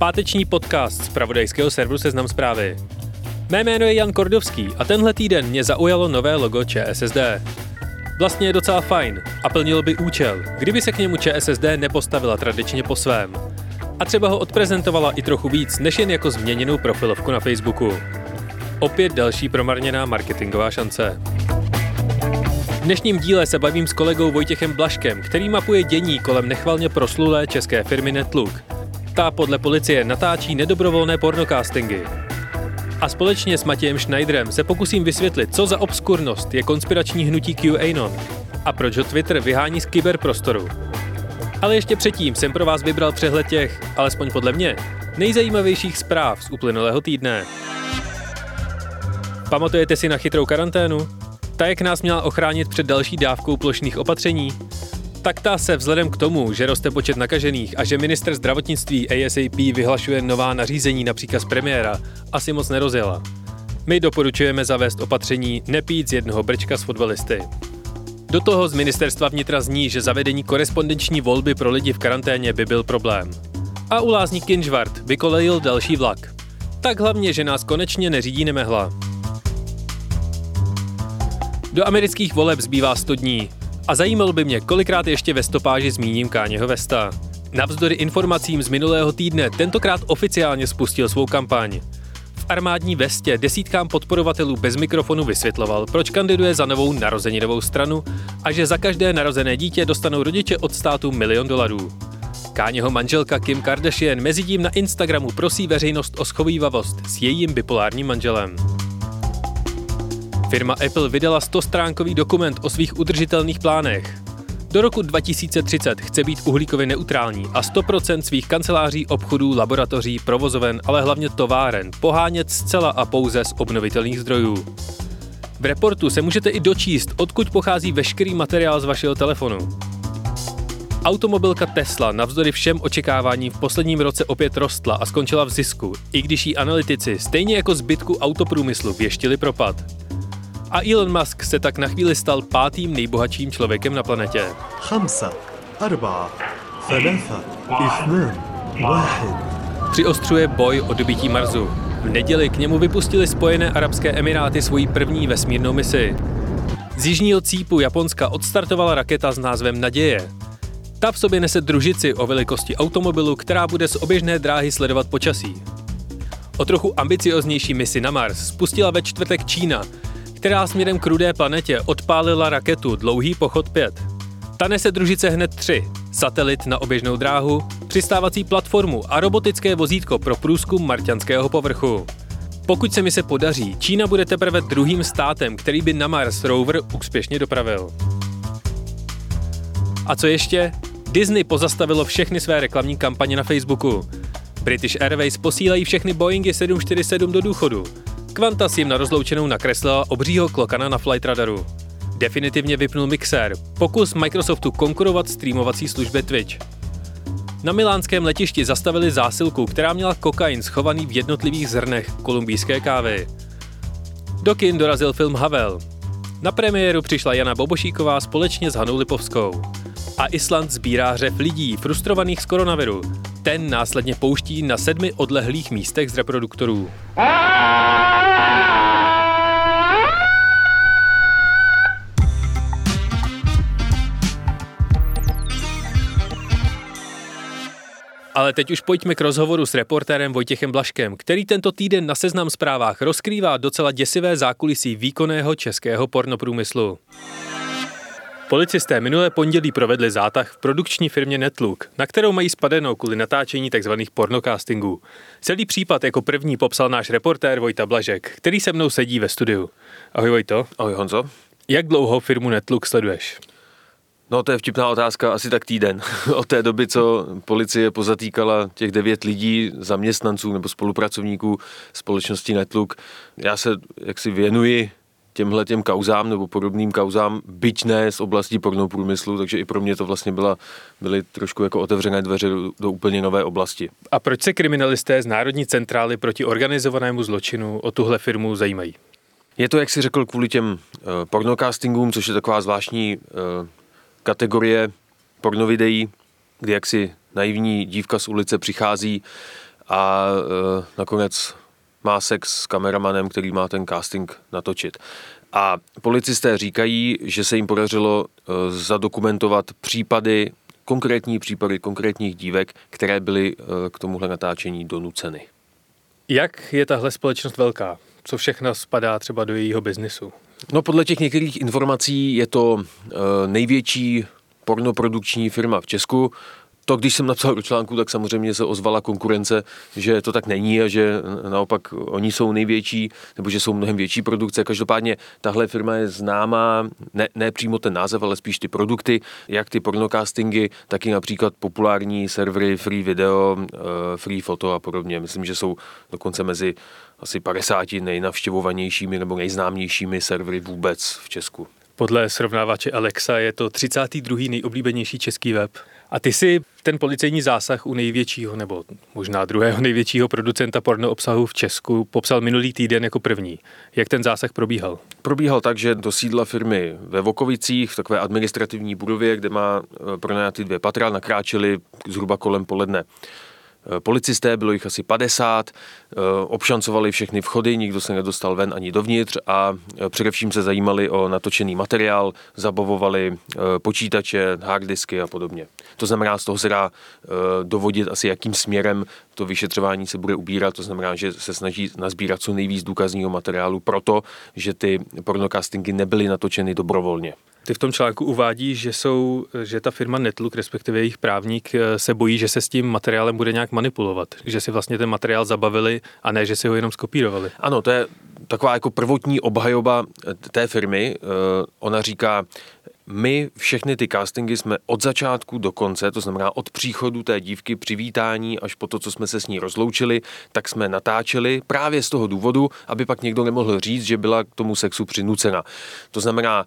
Páteční podcast z pravodajského serveru Seznam zprávy. Mé jméno je Jan Kordovský a tenhle týden mě zaujalo nové logo ČSSD. Vlastně je docela fajn a plnilo by účel, kdyby se k němu ČSSD nepostavila tradičně po svém. A třeba ho odprezentovala i trochu víc, než jen jako změněnou profilovku na Facebooku. Opět další promarněná marketingová šance. V dnešním díle se bavím s kolegou Vojtěchem Blaškem, který mapuje dění kolem nechvalně proslulé české firmy Netlook. Ta podle policie natáčí nedobrovolné pornocastingy. A společně s Matějem Schneiderem se pokusím vysvětlit, co za obskurnost je konspirační hnutí QAnon a proč ho Twitter vyhání z kyberprostoru. Ale ještě předtím jsem pro vás vybral přehled těch, alespoň podle mě, nejzajímavějších zpráv z uplynulého týdne. Pamatujete si na chytrou karanténu? Ta, jak nás měla ochránit před další dávkou plošných opatření? Tak ta se vzhledem k tomu, že roste počet nakažených a že minister zdravotnictví ASAP vyhlašuje nová nařízení na příkaz premiéra, asi moc nerozjela. My doporučujeme zavést opatření nepít z jednoho brčka s fotbalisty. Do toho z ministerstva vnitra zní, že zavedení korespondenční volby pro lidi v karanténě by byl problém. A u lázní Kinžvart vykolejil další vlak. Tak hlavně, že nás konečně neřídí nemehla. Do amerických voleb zbývá 100 dní a zajímalo by mě, kolikrát ještě ve stopáži zmíním Káněho Vesta. Navzdory informacím z minulého týdne tentokrát oficiálně spustil svou kampaň. V armádní vestě desítkám podporovatelů bez mikrofonu vysvětloval, proč kandiduje za novou narozeninovou stranu a že za každé narozené dítě dostanou rodiče od státu milion dolarů. Káněho manželka Kim Kardashian mezitím na Instagramu prosí veřejnost o schovývavost s jejím bipolárním manželem. Firma Apple vydala 100-stránkový dokument o svých udržitelných plánech. Do roku 2030 chce být uhlíkově neutrální a 100% svých kanceláří, obchodů, laboratoří, provozoven, ale hlavně továren pohánět zcela a pouze z obnovitelných zdrojů. V reportu se můžete i dočíst, odkud pochází veškerý materiál z vašeho telefonu. Automobilka Tesla navzdory všem očekáváním v posledním roce opět rostla a skončila v zisku, i když jí analytici, stejně jako zbytku autoprůmyslu, věštili propad. A Elon Musk se tak na chvíli stal pátým nejbohatším člověkem na planetě. Přiostřuje boj o dobytí Marsu. V neděli k němu vypustili Spojené arabské emiráty svoji první vesmírnou misi. Z jižního cípu Japonska odstartovala raketa s názvem Naděje. Ta v sobě nese družici o velikosti automobilu, která bude z oběžné dráhy sledovat počasí. O trochu ambicioznější misi na Mars spustila ve čtvrtek Čína, která směrem k rudé planetě odpálila raketu Dlouhý pochod 5. Ta nese družice hned tři. Satelit na oběžnou dráhu, přistávací platformu a robotické vozítko pro průzkum marťanského povrchu. Pokud se mi se podaří, Čína bude teprve druhým státem, který by na Mars rover úspěšně dopravil. A co ještě? Disney pozastavilo všechny své reklamní kampaně na Facebooku. British Airways posílají všechny Boeingy 747 do důchodu. Qantas jim na rozloučenou nakreslila obřího klokana na flight radaru. Definitivně vypnul mixér, pokus Microsoftu konkurovat streamovací službě Twitch. Na milánském letišti zastavili zásilku, která měla kokain schovaný v jednotlivých zrnech kolumbijské kávy. Do kin dorazil film Havel. Na premiéru přišla Jana Bobošíková společně s Hanou Lipovskou. A Island sbírá hřev lidí frustrovaných z koronaviru. Ten následně pouští na sedmi odlehlých místech z reproduktorů. Ale teď už pojďme k rozhovoru s reportérem Vojtěchem Blaškem, který tento týden na seznam zprávách rozkrývá docela děsivé zákulisí výkonného českého pornoprůmyslu. Policisté minulé pondělí provedli zátah v produkční firmě Netlook, na kterou mají spadenou kvůli natáčení tzv. pornocastingů. Celý případ jako první popsal náš reportér Vojta Blažek, který se mnou sedí ve studiu. Ahoj Vojto. Ahoj Honzo. Jak dlouho firmu Netlook sleduješ? No to je vtipná otázka, asi tak týden. Od té doby, co policie pozatýkala těch devět lidí, zaměstnanců nebo spolupracovníků společnosti Netlook, já se jaksi věnuji těmhle těm kauzám nebo podobným kauzám, byť ne z oblasti pornoprůmyslu, takže i pro mě to vlastně byla, byly trošku jako otevřené dveře do, do úplně nové oblasti. A proč se kriminalisté z Národní centrály proti organizovanému zločinu o tuhle firmu zajímají? Je to, jak si řekl, kvůli těm uh, pornocastingům, což je taková zvláštní uh, kategorie pornovideí, kdy jaksi naivní dívka z ulice přichází a uh, nakonec má sex s kameramanem, který má ten casting natočit. A policisté říkají, že se jim podařilo uh, zadokumentovat případy, konkrétní případy konkrétních dívek, které byly uh, k tomuhle natáčení donuceny. Jak je tahle společnost velká? Co všechno spadá třeba do jejího biznisu? No podle těch některých informací je to uh, největší pornoprodukční firma v Česku. To, když jsem napsal do článku, tak samozřejmě se ozvala konkurence, že to tak není a že naopak oni jsou největší, nebo že jsou mnohem větší produkce. Každopádně tahle firma je známá, ne, ne přímo ten název, ale spíš ty produkty, jak ty pornocastingy, tak i například populární servery Free Video, uh, Free Photo a podobně. Myslím, že jsou dokonce mezi asi 50 nejnavštěvovanějšími nebo nejznámějšími servery vůbec v Česku. Podle srovnávače Alexa je to 32. nejoblíbenější český web. A ty si ten policejní zásah u největšího, nebo možná druhého největšího producenta porno obsahu v Česku popsal minulý týden jako první. Jak ten zásah probíhal? Probíhal tak, že do sídla firmy ve Vokovicích, v takové administrativní budově, kde má eh, pronajatý dvě patra, nakráčeli zhruba kolem poledne policisté, bylo jich asi 50, eh, obšancovali všechny vchody, nikdo se nedostal ven ani dovnitř a eh, především se zajímali o natočený materiál, zabavovali počítače, harddisky a podobně. To znamená, z toho se dá dovodit asi, jakým směrem to vyšetřování se bude ubírat, to znamená, že se snaží nazbírat co nejvíc důkazního materiálu proto, že ty pornocastingy nebyly natočeny dobrovolně. Ty v tom článku uvádí, že, jsou, že ta firma Netlook, respektive jejich právník, eh, se bojí, že se s tím materiálem bude nějak manipulovat. Že si vlastně ten materiál zabavili a ne, že si ho jenom skopírovali. Ano, to je taková jako prvotní obhajoba eh, té firmy. Eh, ona říká, my všechny ty castingy jsme od začátku do konce, to znamená od příchodu té dívky, přivítání až po to, co jsme se s ní rozloučili, tak jsme natáčeli právě z toho důvodu, aby pak někdo nemohl říct, že byla k tomu sexu přinucena. To znamená,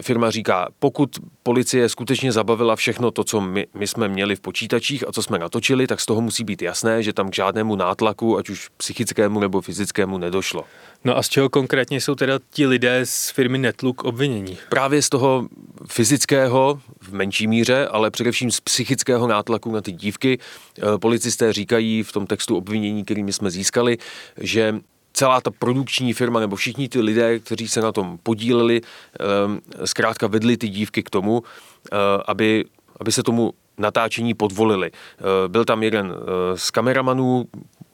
firma říká, pokud policie skutečně zabavila všechno to, co my, my jsme měli v počítačích a co jsme natočili, tak z toho musí být jasné, že tam k žádnému nátlaku, ať už psychickému nebo fyzickému, nedošlo. No a z čeho konkrétně jsou teda ti lidé z firmy Netlook obvinění? Právě z toho fyzického v menší míře, ale především z psychického nátlaku na ty dívky. Eh, policisté říkají v tom textu obvinění, kterými jsme získali, že celá ta produkční firma nebo všichni ty lidé, kteří se na tom podíleli, ehm, zkrátka vedli ty dívky k tomu, eh, aby, aby se tomu natáčení podvolili. Eh, byl tam jeden eh, z kameramanů,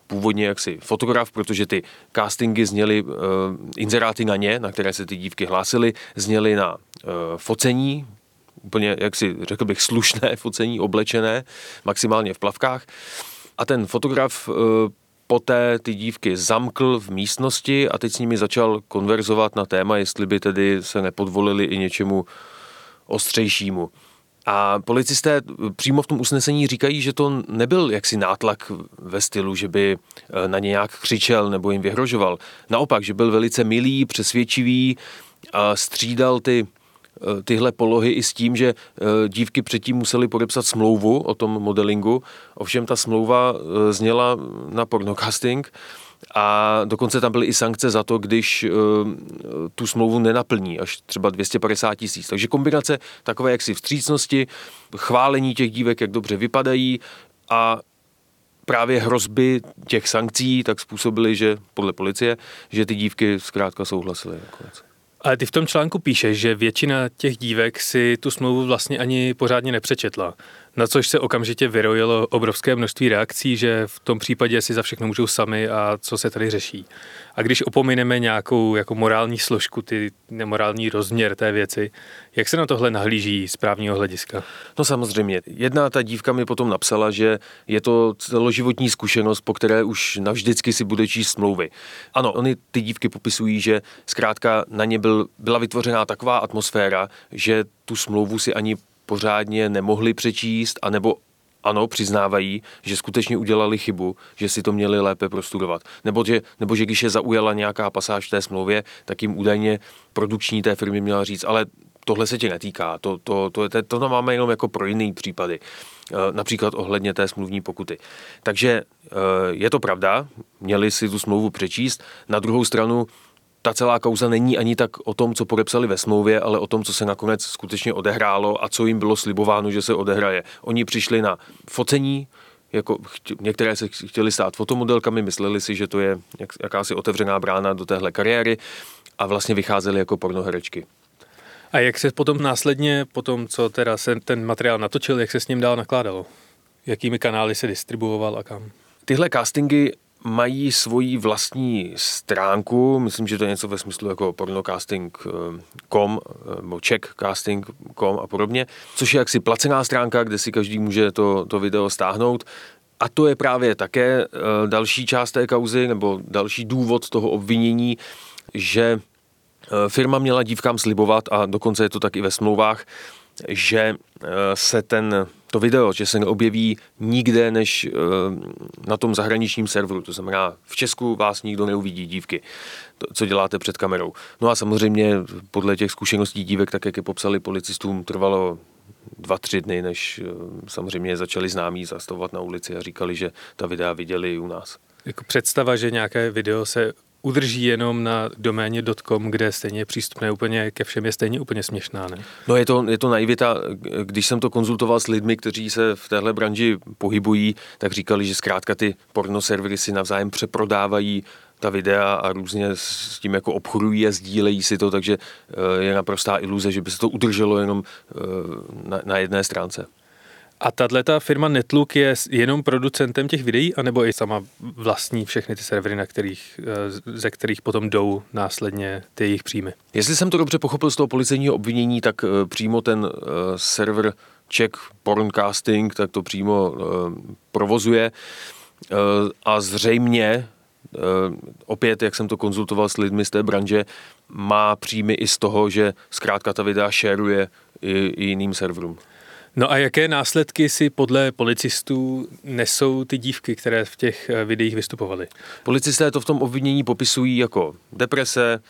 původně jaksi fotograf, protože ty castingy zněly, inzeráty na ně, na které se ty dívky hlásily, zněly na focení, úplně, jak si řekl bych, slušné focení, oblečené, maximálně v plavkách. A ten fotograf poté ty dívky zamkl v místnosti a teď s nimi začal konverzovat na téma, jestli by tedy se nepodvolili i něčemu ostřejšímu. A policisté přímo v tom usnesení říkají, že to nebyl jaksi nátlak ve stylu, že by eh, na ně nějak křičel nebo jim vyhrožoval. Naopak, že byl velice milý, přesvědčivý a střídal ty tyhle polohy i s tím, že eh, dívky předtím museli podepsat smlouvu o tom modelingu, ovšem ta smlouva eh, zněla na pornocasting a dokonce tam byly i sankce za to, když tu smlouvu nenaplní, až třeba 250 tisíc. Takže kombinace takové jaksi vstřícnosti, chválení těch dívek, jak dobře vypadají a právě hrozby těch sankcí tak způsobily, že podle policie, že ty dívky zkrátka souhlasily nakonec. Ale ty v tom článku píšeš, že většina těch dívek si tu smlouvu vlastně ani pořádně nepřečetla. Na což se okamžitě vyrojilo obrovské množství reakcí, že v tom případě si za všechno můžou sami a co se tady řeší. A když opomineme nějakou jako morální složku, ty nemorální rozměr té věci, jak se na tohle nahlíží z právního hlediska? No samozřejmě. Jedna ta dívka mi potom napsala, že je to celoživotní zkušenost, po které už navždycky si bude číst smlouvy. Ano, oni ty dívky popisují, že zkrátka na ně byl, byla vytvořená taková atmosféra, že tu smlouvu si ani pořádně nemohli přečíst, anebo ano, přiznávají, že skutečně udělali chybu, že si to měli lépe prostudovat. Nebo že, nebo že když je zaujala nějaká pasáž v té smlouvě, tak jim údajně produkční té firmy měla říct, ale tohle se tě netýká, to, to, to, to, to máme jenom jako pro jiný případy, eh, například ohledně té smluvní pokuty. Takže eh, je to pravda, měli si tu smlouvu přečíst, na druhou stranu ta celá kauza není ani tak o tom, co podepsali ve smlouvě, ale o tom, co se nakonec skutečně odehrálo a co jim bylo slibováno, že se odehraje. Oni přišli na focení, jako některé se chtěli stát fotomodelkami, mysleli si, že to je jak, jakási otevřená brána do téhle kariéry a vlastně vycházeli jako pornoherečky. A jak se potom následně, potom co teda se ten materiál natočil, jak se s ním dál nakládalo? Jakými kanály se distribuoval a kam? Tyhle castingy mají svoji vlastní stránku, myslím, že to je něco ve smyslu jako pornocasting.com eh, nebo checkcasting.com a podobně, což je jaksi placená stránka, kde si každý může to, to video stáhnout. A to je právě také eh, další část té kauzy nebo další důvod toho obvinění, že Eh, firma měla dívkám slibovat, a dokonce je to tak i ve smlouvách, že eh, se ten, to video, že se neobjeví nikde než eh, na tom zahraničním serveru. To znamená, v Česku vás nikdo neuvidí dívky, to, co děláte před kamerou. No a samozřejmě podle těch zkušeností dívek, tak jak je popsali policistům, trvalo dva, tři dny, než samozřejmě začali známí zastavovat na ulici a říkali, že ta videa viděli i u nás. Jako představa, že nějaké video se udrží jenom na doméně .com, kde stejně je přístupné úplně ke všem, je stejně úplně směšná, ne? No je to, je to naivita. Když jsem to konzultoval s lidmi, kteří se v téhle branži pohybují, tak říkali, že zkrátka ty pornoservery si navzájem přeprodávají ta videa a různě s tím jako obchodují a sdílejí si to, takže eh, je naprostá iluze, že by se to udrželo jenom eh, na, na jedné stránce. A tato firma Netlook je jenom producentem těch videí, anebo i sama vlastní všechny ty servery, na kterých, eh, ze kterých potom jdou následně ty jejich příjmy? Jestli jsem to dobře pochopil z toho policejního obvinění, tak eh, přímo ten eh, server Czech Porncasting, tak to přímo provozuje a zřejmě opět, jak jsem to konzultoval s lidmi z té branže, má příjmy i z toho, že zkrátka ta videa šeruje i jiným serverům. No a jaké následky si podle policistů nesou ty dívky, které v těch eh, videích vystupovaly? Policisté to v tom obvinění popisují jako deprese,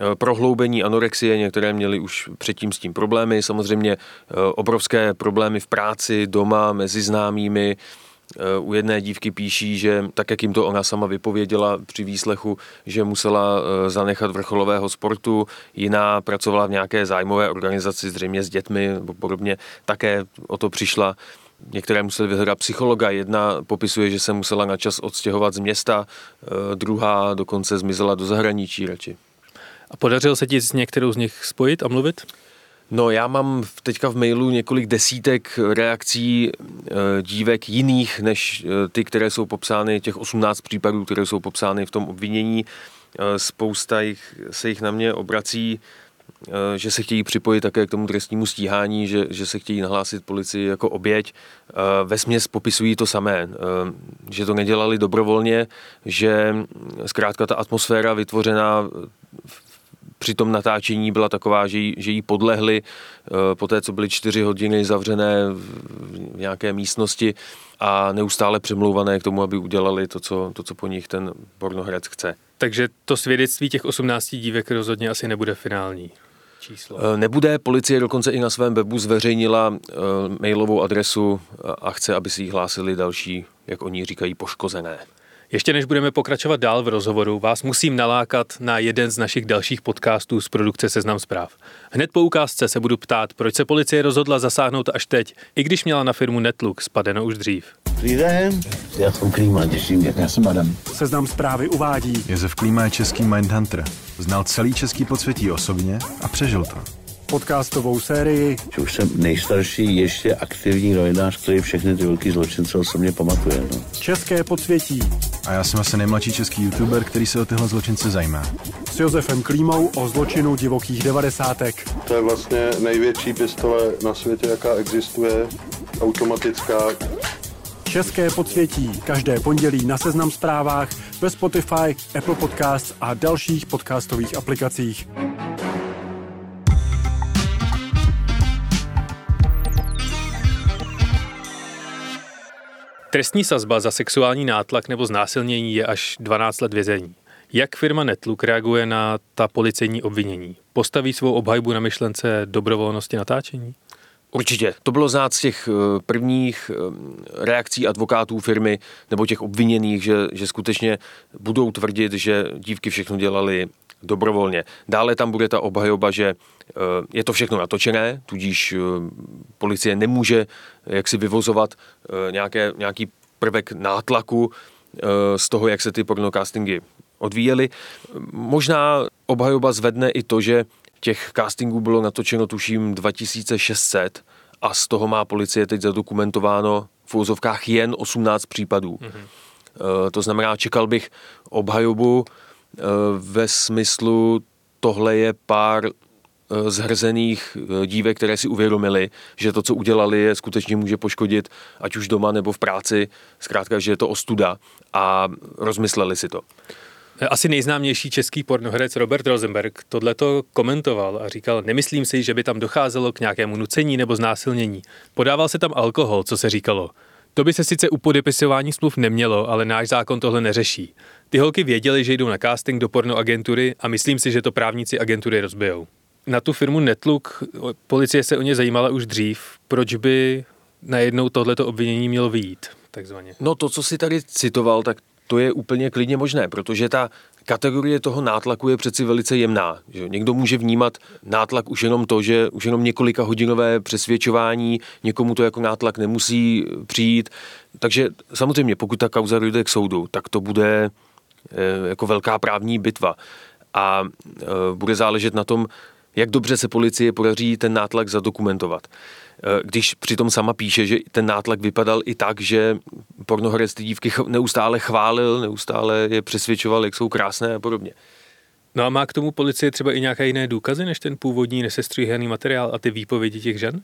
eh, prohloubení anorexie, některé měly už předtím s tím problémy, samozřejmě eh, obrovské problémy v práci, doma, mezi známými, u jedné dívky píší, že tak, jak jim to ona sama vypověděla při výslechu, že musela eh, zanechat vrcholového sportu, jiná pracovala v nějaké zájmové organizaci, zřejmě s dětmi nebo podobně, také o to přišla. Některé museli vyhledat psychologa, jedna popisuje, že se musela na čas odstěhovat z města, eh, druhá dokonce zmizela do zahraničí radši. A podařilo se ti s některou z nich spojit a mluvit? No já mám teďka v mailu několik desítek reakcí e, dívek jiných, než e, ty, které jsou popsány, těch 18 případů, které jsou popsány v tom obvinění. E, spousta jich, se jich na mě obrací, že se chtějí připojit také k tomu trestnímu stíhání, že, že se chtějí nahlásit policii jako oběť. Ve směs popisují to samé, že to nedělali dobrovolně, že zkrátka ta atmosféra vytvořená při tom natáčení byla taková, že jí, že jí podlehli eh, po té, co byly čtyři hodiny zavřené v nějaké místnosti a neustále přemlouvané k tomu, aby udělali to, co, to, co po nich ten pornoherec chce. Takže to svědectví těch 18 dívek rozhodně asi nebude finální číslo. Eh, nebude, policie dokonce i na svém webu zveřejnila eh, mailovou adresu a chce, aby si jí hlásili další, jak oni říkají, poškozené. Ještě než budeme pokračovat dál v rozhovoru, vás musím nalákat na jeden z našich dalších podcastů z produkce Seznam zpráv. Hned po ukázce se budu ptát, proč se policie rozhodla zasáhnout až teď, i když měla na firmu Netlook spadeno už dřív. Dobrý den, já jsem Klíma, těším Já jsem Adam. Seznam zprávy uvádí. Josef Klíma je český Mindhunter. Znal celý český podsvětí osobně a přežil to podcastovou sérii. Už jsem nejstarší ještě aktivní novinář, který všechny ty velký zločince osobně pamatuje. No. České podsvětí. A já jsem asi nejmladší český youtuber, který se o tyhle zločince zajímá. S Josefem Klímou o zločinu divokých devadesátek. To je vlastně největší pistole na světě, jaká existuje, automatická. České podsvětí. Každé pondělí na Seznam zprávách, ve Spotify, Apple Podcasts a dalších podcastových aplikacích. Trestní sazba za sexuální nátlak nebo znásilnění je až 12 let vězení. Jak firma Netluk reaguje na ta policejní obvinění? Postaví svou obhajbu na myšlence dobrovolnosti natáčení? Určitě. To bylo znát z těch eh, prvních eh, reakcí advokátů firmy nebo těch obviněných, že, že skutečně budou tvrdit, že dívky všechno dělali dobrovolně. Dále tam bude ta obhajoba, že eh, je to všechno natočené, tudíž policie nemůže jaksi vyvozovat nějaké, nějaký prvek nátlaku z toho, jak se ty pornocastingy odvíjely. Možná obhajoba zvedne i to, že těch castingů bylo natočeno tuším 2600 a z toho má policie teď zadokumentováno v úzovkách jen 18 případů. Mm-hmm. To znamená, čekal bych obhajobu ve smyslu, tohle je pár eh, zhrzených dívek, které si uvědomili, že to, co udělali, je skutečně může poškodit, ať už doma nebo v práci, zkrátka, že je to ostuda a rozmysleli si to. Asi nejznámější český pornoherec Robert Rosenberg tohleto komentoval a říkal, nemyslím si, že by tam docházelo k nějakému nucení nebo znásilnění. Podával se tam alkohol, co se říkalo. To by se sice u podepisování smluv nemělo, ale náš zákon tohle neřeší. Ty holky věděli, že jdou na casting do porno agentury a myslím si, že to právníci agentury rozbijou. Na tu firmu Netluk policie se o ně zajímala už dřív. Proč by najednou tohleto obvinění mělo vyjít? Takzvaně. No to, co si tady citoval, tak to je úplně klidně možné, protože ta kategorie toho nátlaku je přeci velice jemná. Že někdo může vnímat nátlak už jenom to, že už jenom několika hodinové přesvědčování, někomu to jako nátlak nemusí přijít. Takže samozřejmě, pokud ta kauza dojde k soudu, tak to bude jako velká právní bitva. A eh, bude záležet na tom, jak dobře se policie podaří ten nátlak zadokumentovat. Eh, když přitom sama píše, že ten nátlak vypadal i tak, že pornohorec ty dívky neustále chválil, neustále je přesvědčoval, jak jsou krásné a podobně. No a má k tomu policie třeba i nějaké jiné důkazy, než ten původní nesestříhaný materiál a ty výpovědi těch žen?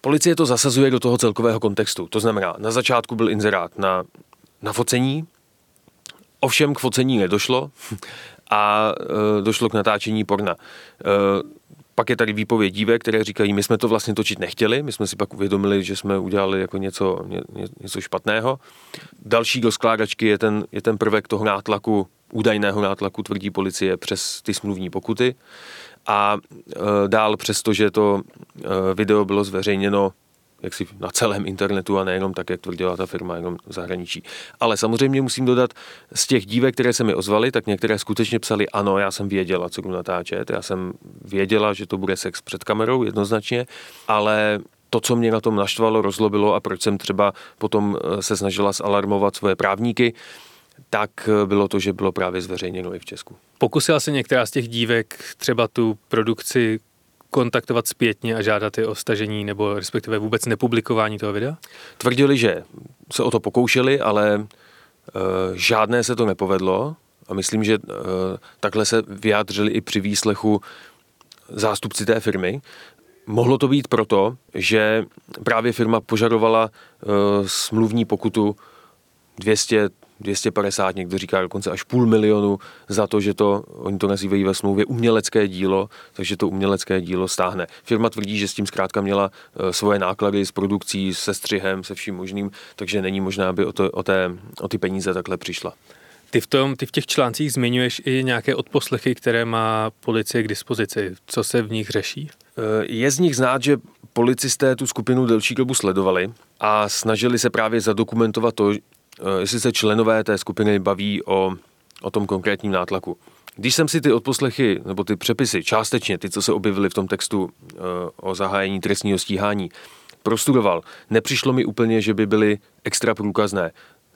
Policie to zasazuje do toho celkového kontextu. To znamená, na začátku byl inzerát na, na focení, ovšem k focení nedošlo a e, došlo k natáčení porna. E, pak je tady výpověď dívek, které říkají, my jsme to vlastně točit nechtěli, my jsme si pak uvědomili, že jsme udělali jako něco, ně, něco špatného. Další do skládačky je ten, je ten prvek toho nátlaku, údajného nátlaku, tvrdí policie, přes ty smluvní pokuty. A e, dál, přestože to e, video bylo zveřejněno jaksi na celém internetu a nejenom tak, jak tvrdila ta firma, jenom v zahraničí. Ale samozřejmě musím dodat, z těch dívek, které se mi ozvaly, tak některé skutečně psali, ano, já jsem věděla, co budu natáčet, já jsem věděla, že to bude sex před kamerou jednoznačně, ale to, co mě na tom naštvalo, rozlobilo a proč jsem třeba potom eh, se snažila zalarmovat svoje právníky, tak eh, bylo to, že bylo právě zveřejněno i v Česku. Pokusila se některá z těch dívek třeba tu produkci kontaktovat zpětně a žádat je o stažení nebo respektive vůbec nepublikování toho videa? Tvrdili, že se o to pokoušeli, ale uh, žádné se to nepovedlo a myslím, že uh, takhle se vyjádřili i při výslechu zástupci té firmy. Mohlo to být proto, že právě firma požadovala uh, smluvní pokutu 200 250, někdo říká dokonce až půl milionu za to, že to, oni to nazývají ve smlouvě umělecké dílo, takže to umělecké dílo stáhne. Firma tvrdí, že s tím zkrátka měla eh, svoje náklady s produkcí, se střihem, se vším možným, takže není možné, aby o, to, o, té, o ty peníze takhle přišla. Ty v, tom, ty v těch článcích zmiňuješ i nějaké odposlechy, které má policie k dispozici. Co se v nich řeší? Eh, je z nich znát, že policisté tu skupinu delší dobu sledovali a snažili se právě zadokumentovat to, jestli se členové té skupiny baví o, o tom konkrétním nátlaku. Když jsem si ty odposlechy, nebo ty přepisy, částečně ty, co se objevily v tom textu eh, o zahájení trestního stíhání, prostudoval, nepřišlo mi úplně, že by byly extra průkazné.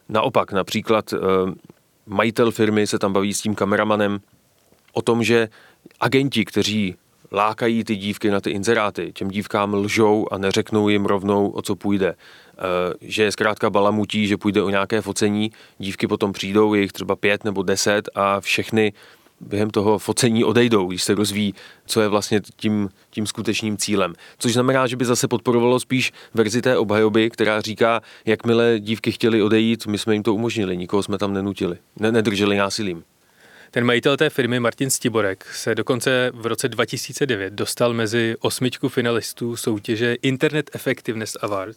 Naopak, například eh, majitel firmy se tam baví s tím kameramanem o tom, že agenti, kteří lákají ty dívky na ty inzeráty, těm dívkám lžou a neřeknou jim rovnou, o co půjde. Eh, že je zkrátka balamutí, že půjde o nějaké focení, dívky potom přijdou, je jich třeba pět nebo deset a všechny během toho focení odejdou, když se rozvíjí, co je vlastně tím, tím skutečným cílem. Což znamená, že by zase podporovalo spíš verzi té obhajoby, která říká, jakmile dívky chtěly odejít, my jsme jim to umožnili, nikoho jsme tam nenutili, ne, nedrželi násilím. Ten majitel té firmy Martin Stiborek se dokonce v roce 2009 dostal mezi osmičku finalistů soutěže Internet Effectiveness Award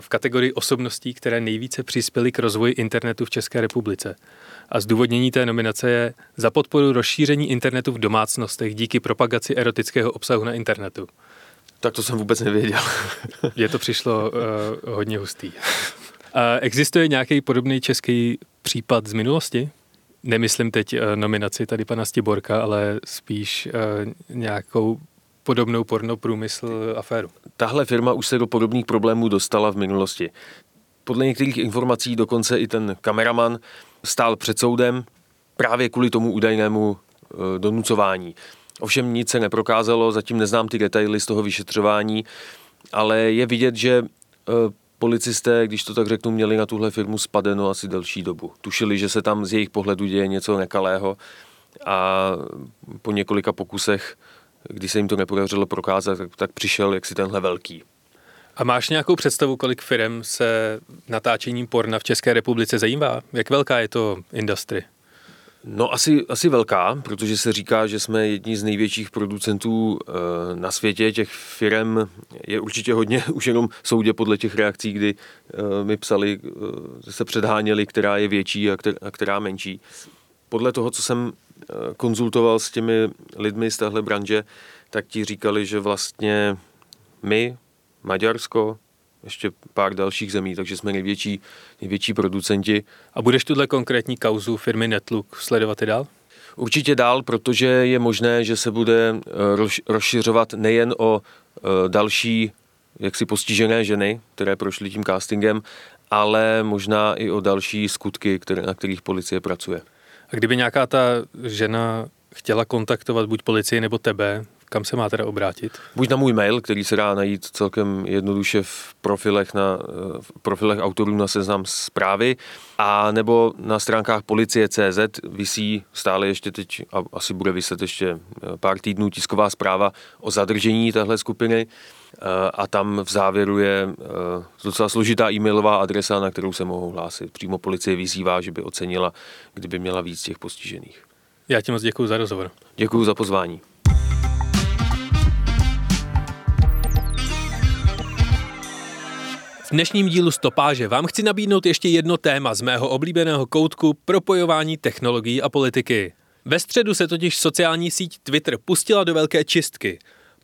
v kategorii osobností, které nejvíce přispěly k rozvoji internetu v České republice. A zdůvodnění té nominace je za podporu rozšíření internetu v domácnostech díky propagaci erotického obsahu na internetu. Tak to jsem vůbec nevěděl. Je to přišlo uh, hodně hustý. Uh, existuje nějaký podobný český případ z minulosti? Nemyslím teď uh, nominaci tady pana Stiborka, ale spíš uh, nějakou podobnou pornoprůmysl aféru. Tahle firma už se do podobných problémů dostala v minulosti. Podle některých informací dokonce i ten kameraman stál před soudem právě kvůli tomu údajnému e, donucování. Ovšem nic se neprokázalo, zatím neznám ty detaily z toho vyšetřování, ale je vidět, že policisté, když to tak řeknu, měli na tuhle firmu spadeno asi delší dobu. Tušili, že se tam z jejich pohledu děje něco nekalého a po několika pokusech, kdy se jim to nepodařilo prokázat, tak, tak přišel jaksi tenhle velký. A máš nějakou představu, kolik firm se natáčením porna v České republice zajímá? Jak velká je to industry? No asi, asi velká, protože se říká, že jsme jedni z největších producentů e, na světě. Těch firm je určitě hodně, už jenom soudě podle těch reakcí, kdy e, mi psali, e, se předháněli, která je větší a která, menší. Podle toho, co jsem konzultoval s těmi lidmi z téhle branže, tak ti říkali, že vlastně my, Maďarsko, ještě pár dalších zemí, takže jsme největší, největší producenti. A budeš tuhle konkrétní kauzu firmy Netlook sledovat i dál? Určitě dál, protože je možné, že se bude eh, rozšiřovat nejen o eh, další jaksi postižené ženy, které prošly tím castingem, ale možná i o další skutky, které, na kterých policie pracuje. A kdyby nějaká ta žena chtěla kontaktovat buď policii nebo tebe, kam se má teda obrátit? Buď na můj mail, který se dá najít celkem jednoduše v profilech, na, v profilech autorů na seznam zprávy, a nebo na stránkách policie.cz visí stále ještě teď, a asi bude vyset ještě eh, pár týdnů tisková zpráva o zadržení téhle skupiny eh, a tam v závěru je eh, docela složitá e-mailová adresa, na kterou se mohou hlásit. Přímo policie vyzývá, že by ocenila, kdyby měla víc těch postižených. Já ti moc děkuji za rozhovor. Děkuji za pozvání. Dnešním dílu Stopáže vám chci nabídnout ještě jedno téma z mého oblíbeného koutku propojování technologií a politiky. Ve středu se totiž sociální síť Twitter pustila do velké čistky.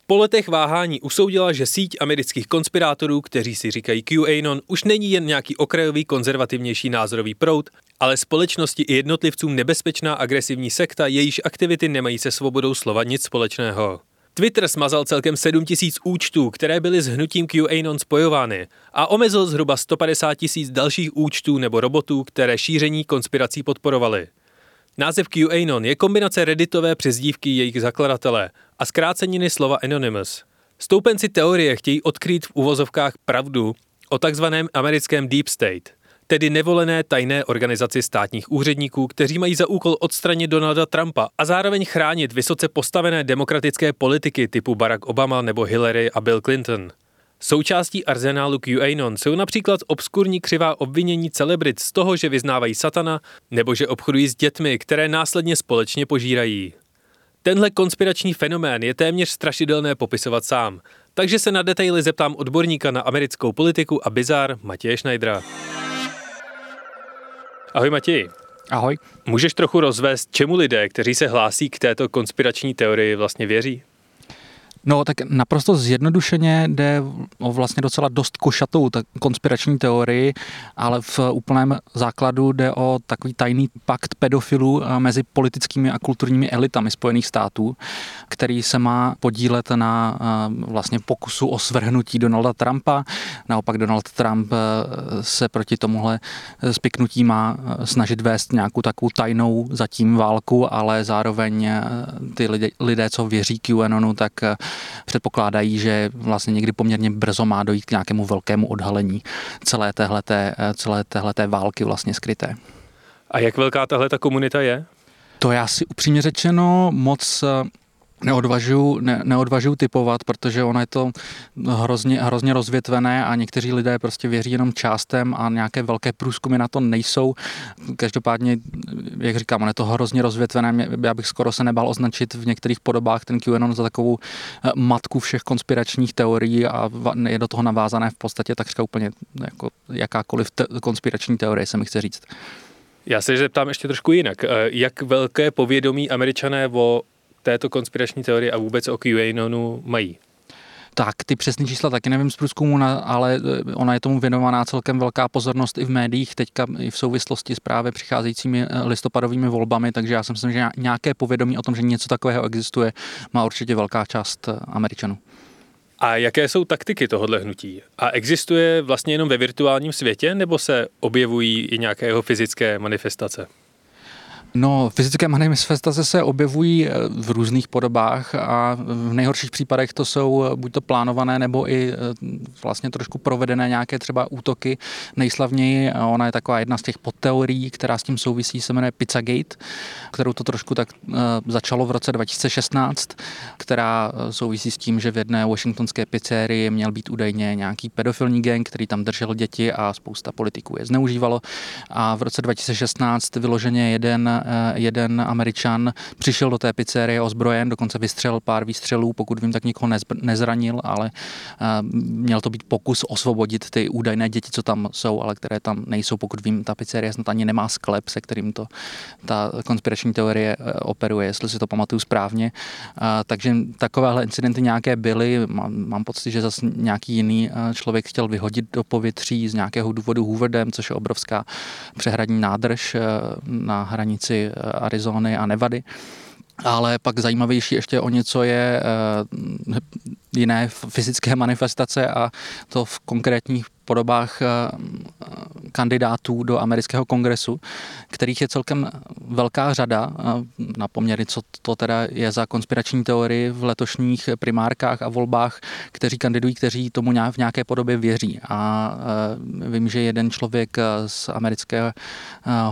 Po letech váhání usoudila, že síť amerických konspirátorů, kteří si říkají QAnon, už není jen nějaký okrajový konzervativnější názorový proud, ale společnosti i jednotlivcům nebezpečná agresivní sekta, jejíž aktivity nemají se svobodou slova nic společného. Twitter smazal celkem 7 tisíc účtů, které byly s hnutím QAnon spojovány a omezil zhruba 150 tisíc dalších účtů nebo robotů, které šíření konspirací podporovaly. Název QAnon je kombinace redditové přezdívky jejich zakladatele a zkráceniny slova Anonymous. Stoupenci teorie chtějí odkrýt v uvozovkách pravdu o takzvaném americkém Deep State – tedy nevolené tajné organizaci státních úředníků, kteří mají za úkol odstranit Donalda Trumpa a zároveň chránit vysoce postavené demokratické politiky typu Barack Obama nebo Hillary a Bill Clinton. Součástí arzenálu QAnon jsou například obskurní křivá obvinění celebrit z toho, že vyznávají satana nebo že obchodují s dětmi, které následně společně požírají. Tenhle konspirační fenomén je téměř strašidelné popisovat sám, takže se na detaily zeptám odborníka na americkou politiku a bizar Matěje Schneidera. Ahoj Matěj. Ahoj. Můžeš trochu rozvést, čemu lidé, kteří se hlásí k této konspirační teorii, vlastně věří? No tak naprosto zjednodušeně jde o vlastně docela dost košatou tak konspirační teorii, ale v úplném základu jde o takový tajný pakt pedofilů eh, mezi politickými a kulturními elitami Spojených států, který se má podílet na eh, vlastně pokusu o svrhnutí Donalda Trumpa. Naopak Donald Trump eh, se proti tomuhle spiknutí má snažit vést nějakou takovou tajnou zatím válku, ale zároveň ty lidé, lidé co věří QAnonu, tak předpokládají, že vlastně někdy poměrně brzo má dojít k nějakému velkému odhalení celé téhleté, celé téhleté války vlastně skryté. A jak velká tahle ta komunita je? To já si upřímně řečeno moc neodvažuju, ne, neodvažuju typovat, protože ono je to hrozně, hrozně rozvětvené a někteří lidé prostě věří jenom částem a nějaké velké průzkumy na to nejsou. Každopádně, jak říkám, ono je to hrozně rozvětvené. Já bych skoro se nebál označit v některých podobách ten QAnon za takovou eh, matku všech konspiračních teorií a je do toho navázané v podstatě takřka úplně jako jakákoliv te- konspirační teorie, se mi chce říct. Já se zeptám ještě trošku jinak. Eh, jak velké povědomí američané o této konspirační teorie a vůbec o QAnonu mají? Tak, ty přesné čísla taky nevím z průzkumu, ale e, ona je tomu věnovaná celkem velká pozornost i v médiích, teďka i v souvislosti s právě přicházejícími e, listopadovými volbami, takže já si myslím, že nějaké povědomí o tom, že něco takového existuje, má určitě velká část e, Američanů. A jaké jsou taktiky tohohle hnutí? A existuje vlastně jenom ve virtuálním světě, nebo se objevují i nějaké jeho fyzické manifestace? No, fyzické manifestace se objevují eh, v různých podobách a v nejhorších případech to jsou eh, buď to plánované nebo i eh, vlastně trošku provedené nějaké třeba útoky. Nejslavněji, ona je taková jedna z těch podteorií, která s tím souvisí, se jmenuje Pizzagate, kterou to trošku tak začalo v roce 2016, která souvisí s tím, že v jedné washingtonské pizzerii měl být údajně nějaký pedofilní gang, který tam držel děti a spousta politiků je zneužívalo. A v roce 2016 vyloženě jeden jeden američan přišel do té pizzerie ozbrojen, dokonce vystřelil pár výstřelů, pokud vím, tak nikoho nezranil, ale eh, měl to být pokus osvobodit ty údajné děti, co tam jsou, ale které tam nejsou, pokud vím, ta pizzerie snad ani nemá sklep, se kterým to ta konspirační teorie eh, operuje, jestli si to pamatuju správně. Takže takovéhle incidenty nějaké byly, mám, mám pocit, že zase nějaký jiný člověk chtěl vyhodit do povětří z nějakého důvodu Hooverdam, což je obrovská přehradní nádrž na hranici rámci Arizony a Nevady. Ale pak zajímavější ještě o něco je eh, jiné fyzické manifestace a to v konkrétních podobách eh, kandidátů do amerického kongresu, kterých je celkem velká řada na poměry, co to teda je za konspirační teorii v letošních primárkách a volbách, kteří kandidují, kteří tomu v nějaké podobě věří. A eh, vím, že jeden člověk eh, z amerického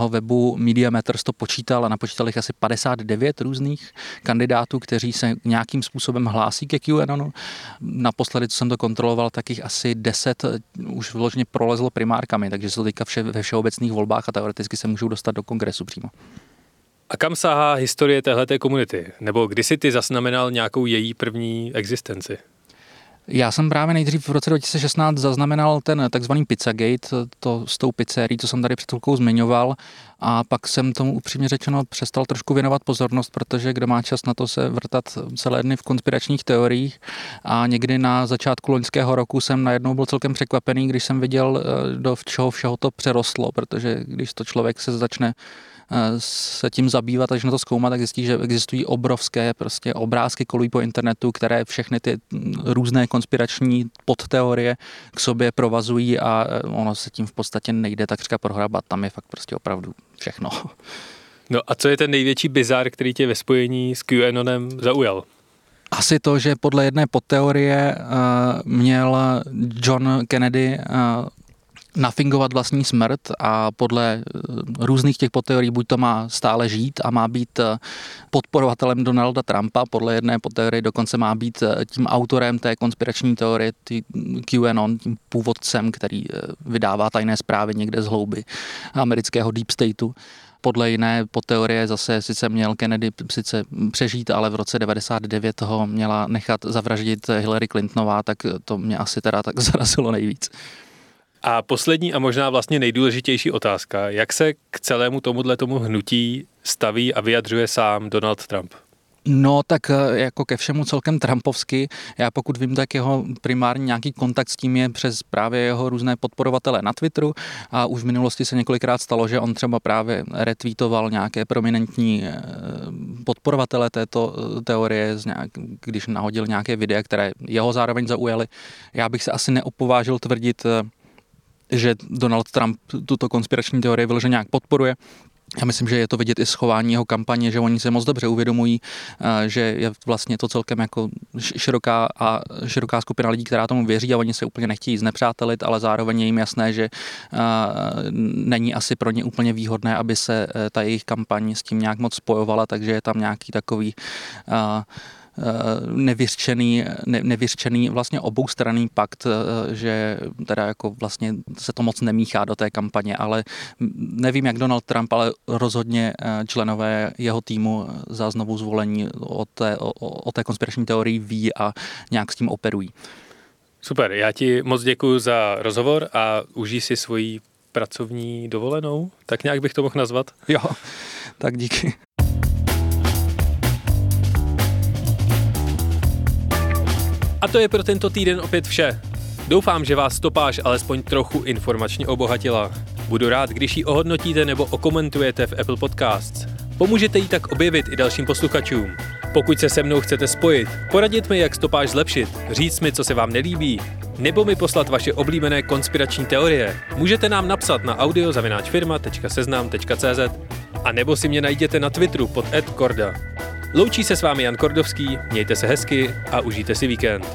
webu Media Matters to počítal a napočítal jich asi 59 různých kandidátů, kteří se nějakým způsobem hlásí ke QAnonu. Naposledy, co jsem to kontroloval, tak jich asi 10 už vložně prolezlo primárkami, takže jsou teďka vše, ve všeobecných volbách a teoreticky se můžou dostat do kongresu přímo. A kam sahá historie téhleté komunity? Nebo kdy si ty zaznamenal nějakou její první existenci? Já jsem právě nejdřív v roce 2016 zaznamenal ten takzvaný Pizzagate, to s tou pizzerií, co jsem tady před chvilkou zmiňoval, a pak jsem tomu upřímně řečeno přestal trošku věnovat pozornost, protože kdo má čas na to se vrtat celé dny v konspiračních teoriích. A někdy na začátku loňského roku jsem najednou byl celkem překvapený, když jsem viděl, eh, do čeho všeho to přerostlo, protože když to člověk se začne se tím zabývat, až na to zkoumat, tak zjistí, že existují obrovské prostě obrázky kolují po internetu, které všechny ty různé konspirační podteorie k sobě provazují a e, ono se tím v podstatě nejde takřka prohrabat. Tam je fakt prostě opravdu všechno. No a co je ten největší bizar, který tě ve spojení s QAnonem zaujal? Asi to, že podle jedné podteorie uh, měl John Kennedy uh, nafingovat vlastní smrt a podle eh, různých těch podteorií buď to má stále žít a má být eh, podporovatelem Donalda Trumpa, podle jedné podteorie dokonce má být eh, tím autorem té konspirační teorie QAnon, tím původcem, který vydává tajné zprávy někde z hlouby amerického deep stateu. Podle jiné podteorie zase sice měl Kennedy sice přežít, ale v roce 99 ho měla nechat zavraždit Hillary Clintonová, tak to mě asi teda tak zarazilo nejvíc. A poslední a možná vlastně nejdůležitější otázka. Jak se k celému tomuhle tomu hnutí staví a vyjadřuje sám Donald Trump? No tak eh, jako ke všemu celkem Trumpovsky. Já pokud vím, tak jeho primární nějaký kontakt s tím je přes právě jeho různé podporovatele na Twitteru a už v minulosti se několikrát stalo, že on třeba právě retweetoval nějaké prominentní eh, podporovatele této eh, teorie, když nahodil nějaké videa, které jeho zároveň zaujaly. Já bych se asi neopovážil tvrdit, že Donald Trump tuto konspirační teorii vyloženě nějak podporuje. Já myslím, že je to vidět i schování jeho kampaně, že oni se moc dobře uvědomují, eh, že je vlastně to celkem jako široká a široká skupina lidí, která tomu věří a oni se úplně nechtějí znepřátelit, ale zároveň je jim jasné, že eh, není asi pro ně úplně výhodné, aby se eh, ta jejich kampaň s tím nějak moc spojovala, takže je tam nějaký takový nevyřčený, ne, nevyřčený vlastně oboustranný pakt, že teda jako vlastně se to moc nemíchá do té kampaně, ale nevím jak Donald Trump, ale rozhodně členové jeho týmu za znovu zvolení o té, o, o té konspirační teorii ví a nějak s tím operují. Super, já ti moc děkuji za rozhovor a užij si svoji pracovní dovolenou, tak nějak bych to mohl nazvat. Jo, tak díky. A to je pro tento týden opět vše. Doufám, že vás stopáž alespoň trochu informačně obohatila. Budu rád, když ji ohodnotíte nebo okomentujete v Apple Podcasts. Pomůžete jí tak objevit i dalším posluchačům. Pokud se se mnou chcete spojit, poradit mi, jak stopáž zlepšit, říct mi, co se vám nelíbí, nebo mi poslat vaše oblíbené konspirační teorie, můžete nám napsat na audiozavináčfirma.seznam.cz a nebo si mě najděte na Twitteru pod @korda. Loučí se s vámi Jan Kordovský, mějte se hezky a užijte si víkend.